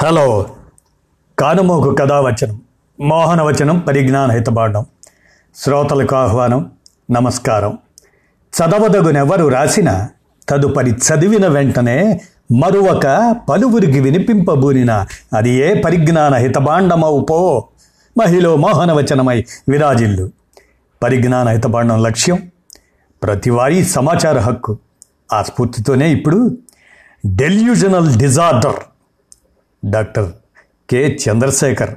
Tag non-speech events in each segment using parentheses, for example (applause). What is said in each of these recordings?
Hello. కానుమోకు కథావచనం మోహనవచనం పరిజ్ఞాన హితబాండం శ్రోతలకు ఆహ్వానం నమస్కారం. చదవదగునెవరు రాసిన తదుపరి చదివిన వెంటనే మరొక పలువురికి వినిపింపబూనిన అది ఏ పరిజ్ఞాన హితబాండమవు పో మహిళ మోహనవచనమై విరాజిల్లు. పరిజ్ఞాన హితబాండం లక్ష్యం ప్రతివారీ సమాచార హక్కు. ఆ స్ఫూర్తితోనే ఇప్పుడు delusional disorder doctor K. Chandrashekhar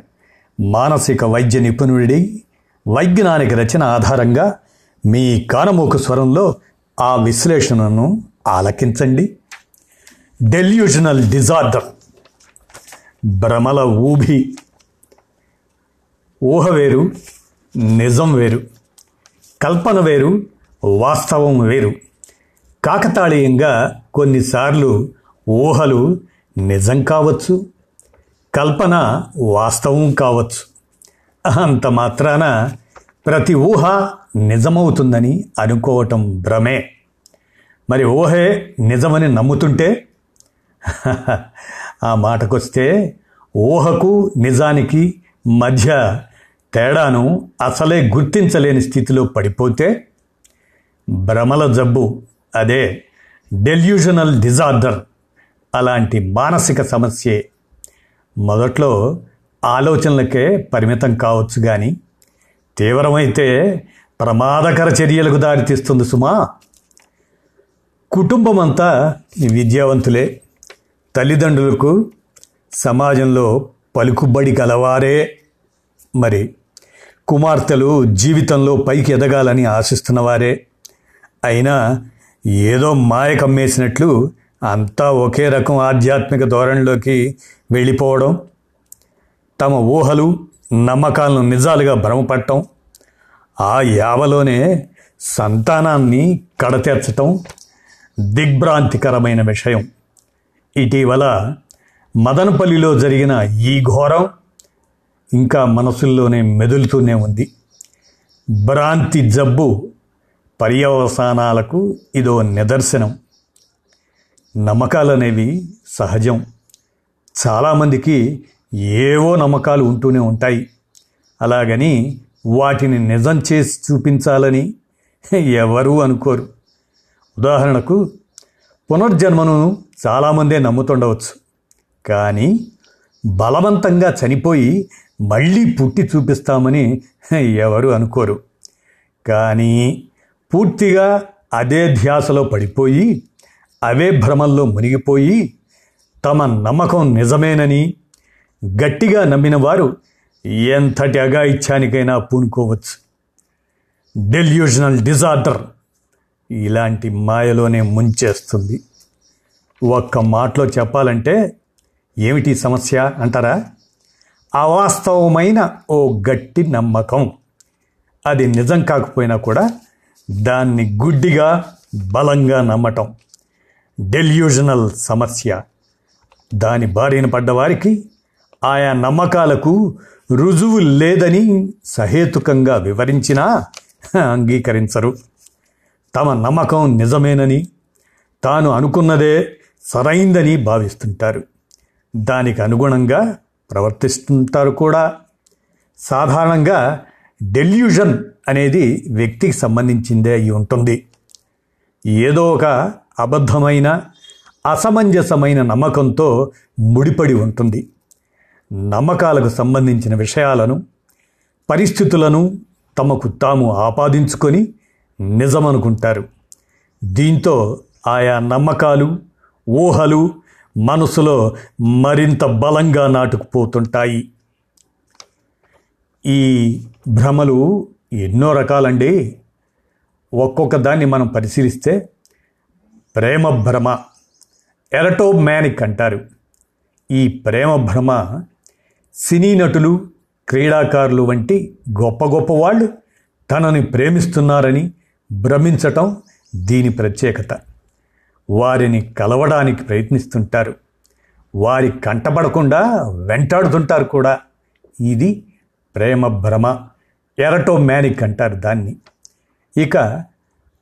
మానసిక వైద్య నిపుణుడి వైజ్ఞానిక రచన ఆధారంగా మీ కానమోకు స్వరంలో ఆ విశ్లేషణను ఆలకించండి. Delusional disorder. భ్రమల ఊభి. ఊహ వేరు నిజం వేరు. కల్పన వేరు వాస్తవం వేరు. కాకతాళీయంగా కొన్నిసార్లు ఊహలు నిజం కావచ్చు కల్పన వాస్తవం కావచ్చు. అంత మాత్రాన ప్రతి ఊహ నిజమవుతుందని అనుకోవటం భ్రమే. మరి ఊహే నిజమని నమ్ముతుంటే? (laughs) ఆ మాటకొస్తే ఊహకు నిజానికి మధ్య తేడాను అసలే గుర్తించలేని స్థితిలో పడిపోతే? భ్రమల జబ్బు. అదే డెల్యూజనల్ డిజార్డర్ అలాంటి మానసిక సమస్యే. మొదట్లో ఆలోచనలకే పరిమితం కావచ్చు కానీ తీవ్రమైతే ప్రమాదకర చర్యలకు దారితీస్తుంది సుమా. కుటుంబం అంతా విద్యావంతులే. తల్లిదండ్రులకు సమాజంలో పలుకుబడి కలవారే. మరి కుమార్తెలు జీవితంలో పైకి ఎదగాలని ఆశిస్తున్నవారే. అయినా ఏదో మాయ కమ్మేసినట్లు అంతా ఒకే రకం ఆధ్యాత్మిక ధోరణిలోకి వెళ్ళిపోవడం తమ ఊహలు నమ్మకాలను నిజాలుగా భ్రమపట్టం ఆ యావలోనే సంతానాన్ని కడతెచ్చటం దిగ్భ్రాంతికరమైన విషయం. ఇటీవల మదనపల్లిలో జరిగిన ఈ ఘోరం ఇంకా మనసుల్లోనే మెదులుతూనే ఉంది. భ్రాంతి జబ్బు పర్యవసానాలకు ఇదో నిదర్శనం. నమ్మకాలు అనేవి సహజం. చాలామందికి ఏవో నమ్మకాలు ఉంటూనే ఉంటాయి. అలాగని వాటిని నిజం చేసి చూపించాలని ఎవరూ అనుకోరు. ఉదాహరణకు పునర్జన్మను చాలామందే నమ్ముతుండవచ్చు. కానీ బలవంతంగా చనిపోయి మళ్ళీ పుట్టి చూపిస్తామని ఎవరు అనుకోరు. కానీ పూర్తిగా అదే ధ్యాసలో పడిపోయి అవే భ్రమల్లో మునిగిపోయి తమ నమ్మకం నిజమేనని గట్టిగా నమ్మిన వారు ఎంతటి అగాయిత్యానికైనా పూనుకోవచ్చు. డెల్యూజనల్ డిజార్డర్ ఇలాంటి మాయలోనే ముంచేస్తుంది. ఒక్క మాటలో చెప్పాలంటే ఏమిటి సమస్య అంటారా? అవాస్తవమైన ఓ గట్టి నమ్మకం. అది నిజం కాకపోయినా కూడా దాన్ని గుడ్డిగా బలంగా నమ్మటం. డెల్యూజనల్ సమస్య. దాని బారిన పడ్డవారికి ఆయా నమ్మకాలకు రుజువు లేదని సహేతుకంగా వివరించినా అంగీకరించరు. తమ నమ్మకం నిజమేనని తాను అనుకున్నదే సరైందని భావిస్తుంటారు. దానికి అనుగుణంగా ప్రవర్తిస్తుంటారు కూడా. సాధారణంగా డెల్యూజన్ అనేది వ్యక్తికి సంబంధించిందే అయి ఉంటుంది. ఏదో ఒక అబద్ధమైన అసమంజసమైన నమ్మకంతో ముడిపడి ఉంటుంది. నమ్మకాలకు సంబంధించిన విషయాలను పరిస్థితులను తమకు తాము ఆపాదించుకొని నిజమనుకుంటారు. దీంతో ఆయా నమ్మకాలు ఊహలు మనసులో మరింత బలంగా నాటుకుపోతుంటాయి. ఈ భ్రమలు ఎన్నో రకాలండి. ఒక్కొక్క దాన్ని మనం పరిశీలిస్తే ప్రేమ భ్రమ ఎరటోమ్యానిక్ అంటారు. ఈ ప్రేమ భ్రమ సినీ నటులు క్రీడాకారులు వంటి గొప్ప గొప్ప వాళ్ళు తనని ప్రేమిస్తున్నారని భ్రమించటం దీని ప్రత్యేకత. వారిని కలవడానికి ప్రయత్నిస్తుంటారు. వారి కంటపడకుండా వెంటాడుతుంటారు కూడా. ఇది ప్రేమ భ్రమ ఎరటోమ్యానిక్ అంటారు దాన్ని. ఇక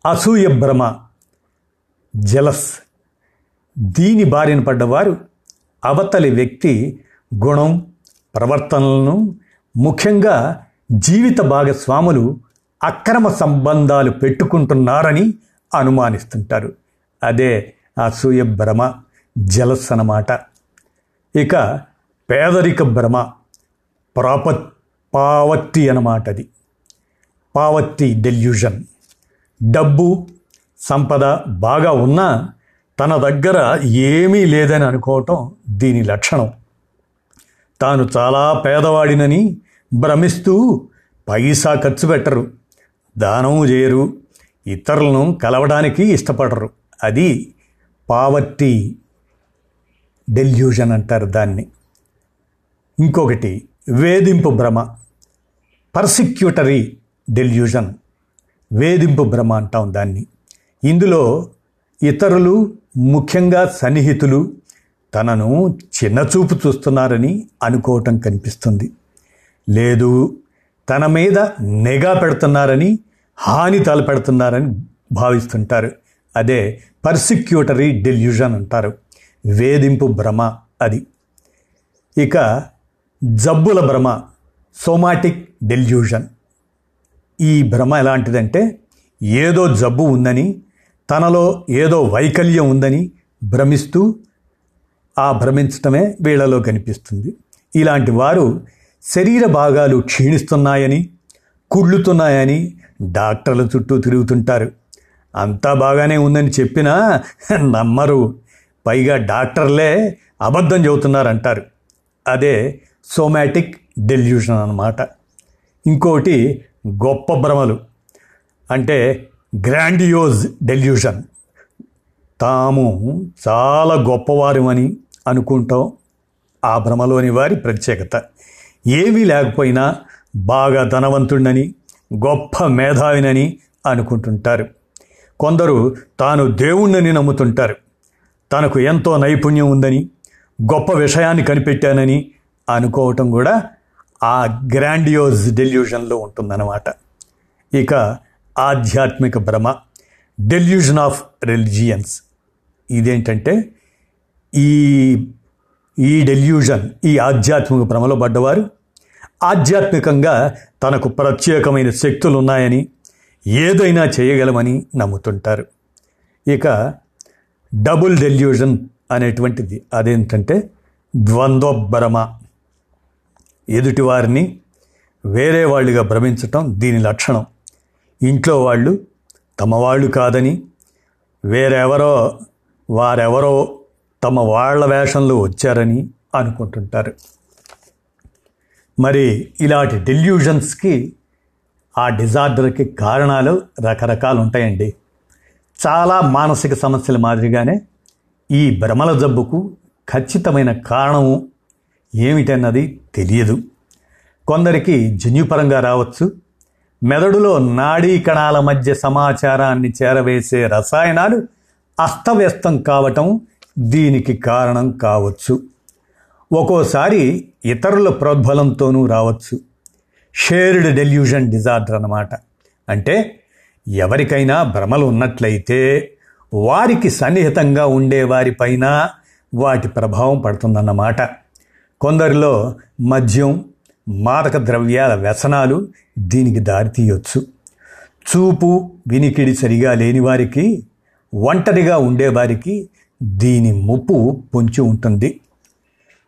అసూయ భ్రమ జలస్. దీని బారిన పడ్డవారు అవతలి వ్యక్తి గుణం ప్రవర్తనలను ముఖ్యంగా జీవిత భాగస్వాములు అక్రమ సంబంధాలు పెట్టుకుంటున్నారని అనుమానిస్తుంటారు. అదే అసూయ భ్రమ జలస్ అన్నమాట. ఇక పేదరిక భ్రమ ప్రాప పావర్టీ అన్నమాట అది. Poverty delusion. డబ్బు సంపద బాగా ఉన్నా తన దగ్గర ఏమీ లేదని అనుకోవటం దీని లక్షణం. తాను చాలా పేదవాడినని భ్రమిస్తూ పైసా ఖర్చు పెట్టరు దానము చేయరు ఇతరులను కలవడానికి ఇష్టపడరు. అది పావర్టీ డెల్యూజన్ అంటారు దాన్ని. ఇంకొకటి వేధింపు భ్రమ పర్సిక్యూటరీ డెల్యూజన్ వేధింపు భ్రమ అంటాం దాన్ని. ఇందులో ఇతరులు ముఖ్యంగా సన్నిహితులు తనను చిన్నచూపు చూస్తున్నారని అనుకోవటం కనిపిస్తుంది. లేదు తన మీద నిఘా పెడుతున్నారని హాని తలపెడుతున్నారని భావిస్తుంటారు. అదే పర్సిక్యూటరీ డెల్యూషన్ అంటారు. వేధింపు భ్రమ అది. ఇక జబ్బుల భ్రమ సోమాటిక్ డెల్యూషన్. ఈ భ్రమ ఎలాంటిదంటే ఏదో జబ్బు ఉందని తనలో ఏదో వైకల్యం ఉందని భ్రమిస్తూ ఆ భ్రమించటమే వీళ్ళలో కనిపిస్తుంది. ఇలాంటి వారు శరీర భాగాలు క్షీణిస్తున్నాయని కుళ్ళుతున్నాయని డాక్టర్ల చుట్టూ తిరుగుతుంటారు. అంతా బాగానే ఉందని చెప్పినా నమ్మరు. పైగా డాక్టర్లే అబద్ధం చెబుతున్నారంటారు. అదే సోమాటిక్ డెల్యూషన్ అన్నమాట. ఇంకోటి గొప్ప భ్రమలు. అంటే గ్రాండియోజ్ డెల్యూషన్. తాము చాలా గొప్పవారమని అనుకుంటాం. ఆ భ్రమలోని వారి ప్రత్యేకత. ఏమీ లేకపోయినా బాగా ధనవంతుడని గొప్ప మేధావినని అనుకుంటుంటారు. కొందరు తాను దేవుణ్ణని నమ్ముతుంటారు. తనకు ఎంతో నైపుణ్యం ఉందని గొప్ప విషయాన్ని కనిపెట్టానని అనుకోవటం కూడా ఆ గ్రాండియోజ్ డెల్యూషన్లో ఉంటుందన్నమాట. ఇక ఆధ్యాత్మిక భ్రమ డెల్యూషన్ ఆఫ్ రిలిజియన్స్ ఇదేంటంటే ఈ ఈ డెల్యూషన్ ఈ ఆధ్యాత్మిక భ్రమలో పడ్డవారు ఆధ్యాత్మికంగా తనకు ప్రత్యేకమైన శక్తులు ఉన్నాయని ఏదైనా చేయగలమని నమ్ముతుంటారు. ఇక డబుల్ డెల్యూషన్ అనేటువంటిది అదేంటంటే ద్వంద్వ భ్రమ ఎదుటివారిని వేరే వాళ్ళుగా భ్రమించటం దీని లక్షణం. ఇంట్లో వాళ్ళు తమ వాళ్ళు కాదని వేరెవరో వారెవరో తమ వాళ్ళ వేషంలో వచ్చారని అనుకుంటుంటారు. మరి ఇలాంటి డెల్యూజన్స్కి ఆ డిజార్డర్కి కారణాలు రకరకాలు ఉంటాయండి చాలా మానసిక సమస్యల మాదిరిగానే ఈ భ్రమల జబ్బుకు ఖచ్చితమైన కారణము ఏమిటన్నది తెలియదు. కొందరికి జన్యుపరంగా రావచ్చు మెదడులో నాడీ కణాల మధ్య సమాచారాన్ని చేరవేసే రసాయనాలు అస్తవ్యస్తం కావటం దీనికి కారణం కావచ్చు. ఒక్కోసారి ఇతరుల ప్రోద్బలంతోనూ రావచ్చు. షేర్డ్ డెల్యూషన్ డిజార్డర్ అన్నమాట. అంటే ఎవరికైనా భ్రమలు ఉన్నట్లయితే వారికి సన్నిహితంగా ఉండే వారిపైన వాటి ప్రభావం పడుతుందన్నమాట. కొందరిలో మద్యం మాదక ద్రవ్యాల వ్యసనాలు దీనికి దారితీయొచ్చు చూపు వినికిడి సరిగా లేని వారికి ఒంటరిగా ఉండేవారికి దీని ముప్పు పొంచి ఉంటుంది.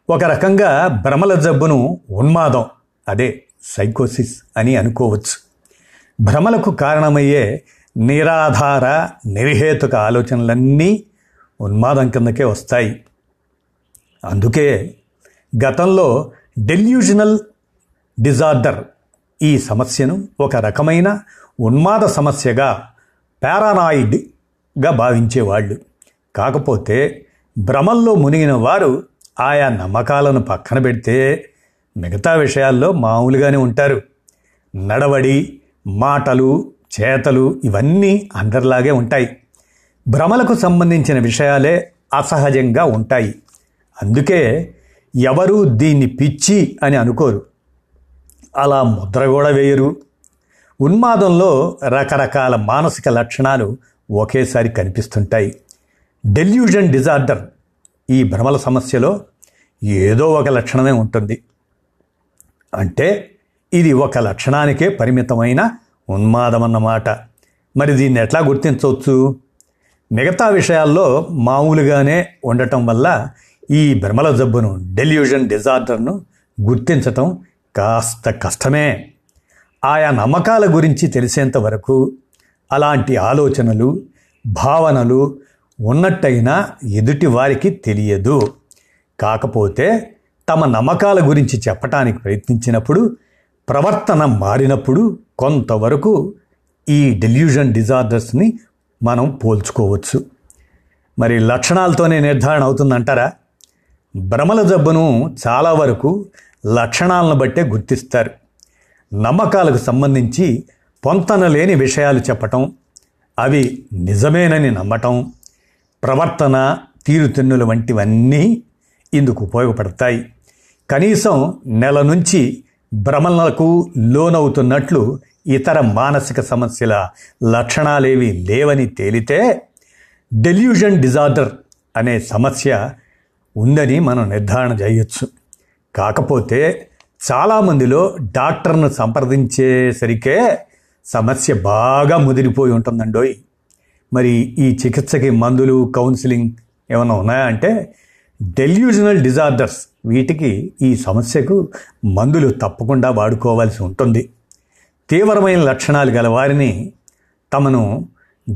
ఒక రకంగా భ్రమల జబ్బును ఉన్మాదం అదే సైకోసిస్ అని అనుకోవచ్చు. భ్రమలకు కారణమయ్యే నిరాధార నిర్హేతుక ఆలోచనలన్నీ ఉన్మాదం కిందకే వస్తాయి. అందుకే గతంలో డెల్యూజనల్ డిజార్డర్. ఈ సమస్యను ఒక రకమైన ఉన్మాద సమస్యగా పారానాయిడ్గా భావించేవాళ్ళు. కాకపోతే భ్రమల్లో మునిగిన వారు ఆయా నమ్మకాలను పక్కన పెడితే మిగతా విషయాల్లో మామూలుగానే ఉంటారు. నడవడి మాటలు చేతలు ఇవన్నీ అందరిలాగే ఉంటాయి. భ్రమలకు సంబంధించిన విషయాలే అసహజంగా ఉంటాయి. అందుకే ఎవరూ దీన్ని పిచ్చి అని అనుకోరు. అలా ముద్ర కూడా వేయరు. ఉన్మాదంలో రకరకాల మానసిక లక్షణాలు ఒకేసారి కనిపిస్తుంటాయి. డెల్యూజన్ డిజార్డర్ ఈ భ్రమల సమస్యలో ఏదో ఒక లక్షణమే ఉంటుంది. అంటే ఇది ఒక లక్షణానికే పరిమితమైన ఉన్మాదం అన్నమాట మరి దీన్ని ఎట్లా గుర్తించవచ్చు? మిగతా విషయాల్లో మామూలుగానే ఉండటం వల్ల ఈ భ్రమల జబ్బును డెల్యూజన్ డిజార్డర్ను గుర్తించటం కాస్త కష్టమే. ఆయా నమ్మకాల గురించి తెలిసేంత వరకు అలాంటి ఆలోచనలు భావనలు ఉన్నట్టయినా ఎదుటి వారికి తెలియదు. కాకపోతే తమ నమ్మకాల గురించి చెప్పటానికి ప్రయత్నించినప్పుడు ప్రవర్తన మారినప్పుడు కొంతవరకు ఈ డెల్యూజన్ డిజార్డర్స్ని మనం పోల్చుకోవచ్చు. మరి లక్షణాలతోనే నిర్ధారణ అవుతుందంటారా? భ్రమల జబ్బును చాలా వరకు లక్షణాలను బట్టే గుర్తిస్తారు. నమ్మకాలకు సంబంధించి పొంతన లేని విషయాలు చెప్పటం అవి నిజమేనని నమ్మటం ప్రవర్తన తీరుతెన్నులు వంటివన్నీ ఇందుకు ఉపయోగపడతాయి. కనీసం నెల నుంచి భ్రమలకు లోనవుతున్నట్లు ఇతర మానసిక సమస్యల లక్షణాలేవి లేవని తేలితే డెల్యూజన్ డిజార్డర్ అనే సమస్య ఉందని మనం నిర్ధారణ చేయొచ్చు. కాకపోతే చాలామందిలో డాక్టర్ను సంప్రదించేసరికే సమస్య బాగా ముదిరిపోయి ఉంటుందండోయ్. మరి ఈ చికిత్సకి మందులు కౌన్సిలింగ్ ఏమైనా ఉన్నాయా అంటే డెల్యూజనల్ డిజార్డర్స్ వీటికి ఈ సమస్యకు మందులు తప్పకుండా వాడుకోవాల్సి ఉంటుంది. తీవ్రమైన లక్షణాలు గల వారిని తమను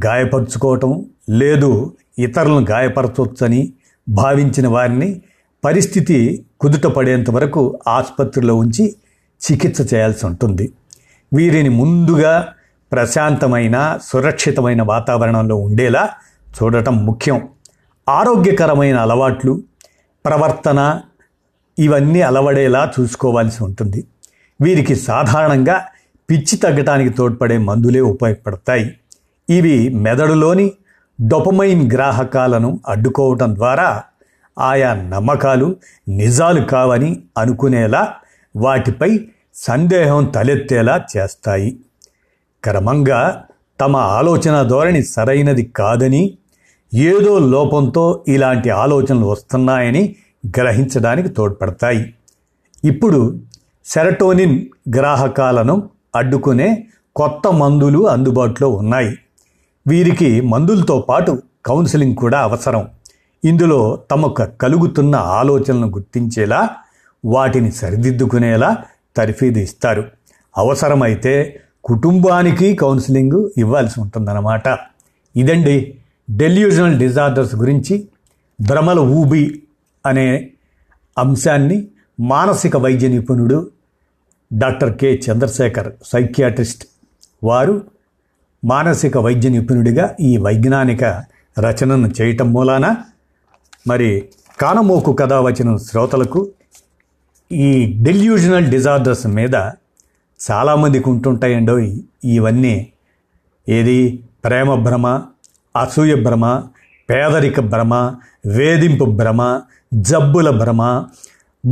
గాయపరుచుకోవటం లేదు ఇతరులను గాయపరచవచ్చని భావించిన వారిని పరిస్థితి కుదుట పడేంత వరకు ఆసుపత్రిలో ఉంచి చికిత్స చేయాల్సి ఉంటుంది. వీరిని ముందుగా ప్రశాంతమైన సురక్షితమైన వాతావరణంలో ఉండేలా చూడటం ముఖ్యం. ఆరోగ్యకరమైన అలవాట్లు ప్రవర్తన ఇవన్నీ అలవడేలా చూసుకోవాల్సి ఉంటుంది. వీరికి సాధారణంగా పిచ్చి తగ్గటానికి తోడ్పడే మందులే ఉపయోగపడతాయి. ఇవి మెదడులోని డొపమైన్ గ్రాహకాలను అడ్డుకోవటం ద్వారా ఆయా నమ్మకాలు నిజాలు కావని అనుకునేలా వాటిపై సందేహం తలెత్తేలా చేస్తాయి. క్రమంగా తమ ఆలోచన ధోరణి సరైనది కాదని ఏదో లోపంతో ఇలాంటి ఆలోచనలు వస్తున్నాయని గ్రహించడానికి తోడ్పడతాయి. ఇప్పుడు సెరటోనిన్ గ్రాహకాలను అడ్డుకునే కొత్త మందులు అందుబాటులో ఉన్నాయి. వీరికి మందులతో పాటు కౌన్సిలింగ్ కూడా అవసరం. ఇందులో తమకు కలుగుతున్న ఆలోచనలను గుర్తించేలా వాటిని సరిదిద్దుకునేలా తర్ఫీదు ఇస్తారు. అవసరమైతే కుటుంబానికి కౌన్సిలింగ్ ఇవ్వాల్సి ఉంటుందన్నమాట. ఇదండి డెల్యూజనల్ డిజార్డర్స్ గురించి భ్రమల ఊబి అనే అంశాన్ని మానసిక వైద్య నిపుణుడు డాక్టర్ కె. చంద్రశేఖర్ సైకియాట్రిస్ట్ వారు మానసిక వైద్య నిపుణుడిగా ఈ వైజ్ఞానిక రచనను చేయటం మూలాన మరి కానమోకు కథ వచ్చిన శ్రోతలకు ఈ డెల్యూజనల్ డిజార్డర్స్ మీద చాలామందికి ఉంటుంటాయండో ఇవన్నీ. ఏది? ప్రేమ భ్రమ అసూయ భ్రమ పేదరిక భ్రమ వేధింపు భ్రమ జబ్బుల భ్రమ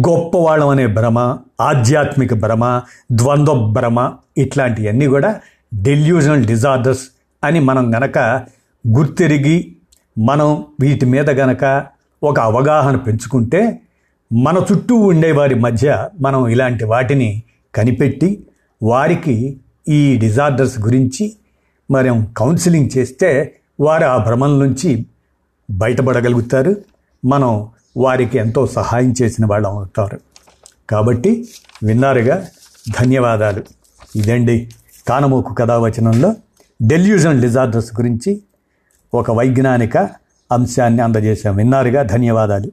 గొప్పవాళ్ళం అనే భ్రమ ఆధ్యాత్మిక భ్రమ ద్వంద్వ భ్రమ ఇట్లాంటివన్నీ కూడా డెల్యూజనల్ డిజార్డర్స్ అని మనం గనక గుర్తిరిగి మనం వీటి మీద గనక ఒక అవగాహన పెంచుకుంటే మన చుట్టూ ఉండే వారి మధ్య మనం ఇలాంటి వాటిని కనిపెట్టి వారికి ఈ డిజార్డర్స్ గురించి మనం కౌన్సిలింగ్ చేస్తే వారు ఆ భ్రమల నుంచి బయటపడగలుగుతారు. మనం వారికి ఎంతో సహాయం చేసిన వాళ్ళు అవుతారు. కాబట్టి విన్నారుగా ధన్యవాదాలు. ఇదండి కానమోకు కథావచనంలో డెల్యూజన్ డిజార్డర్స్ గురించి ఒక వైజ్ఞానిక అంశాన్ని అందజేశాం. విన్నారుగా? ధన్యవాదాలు.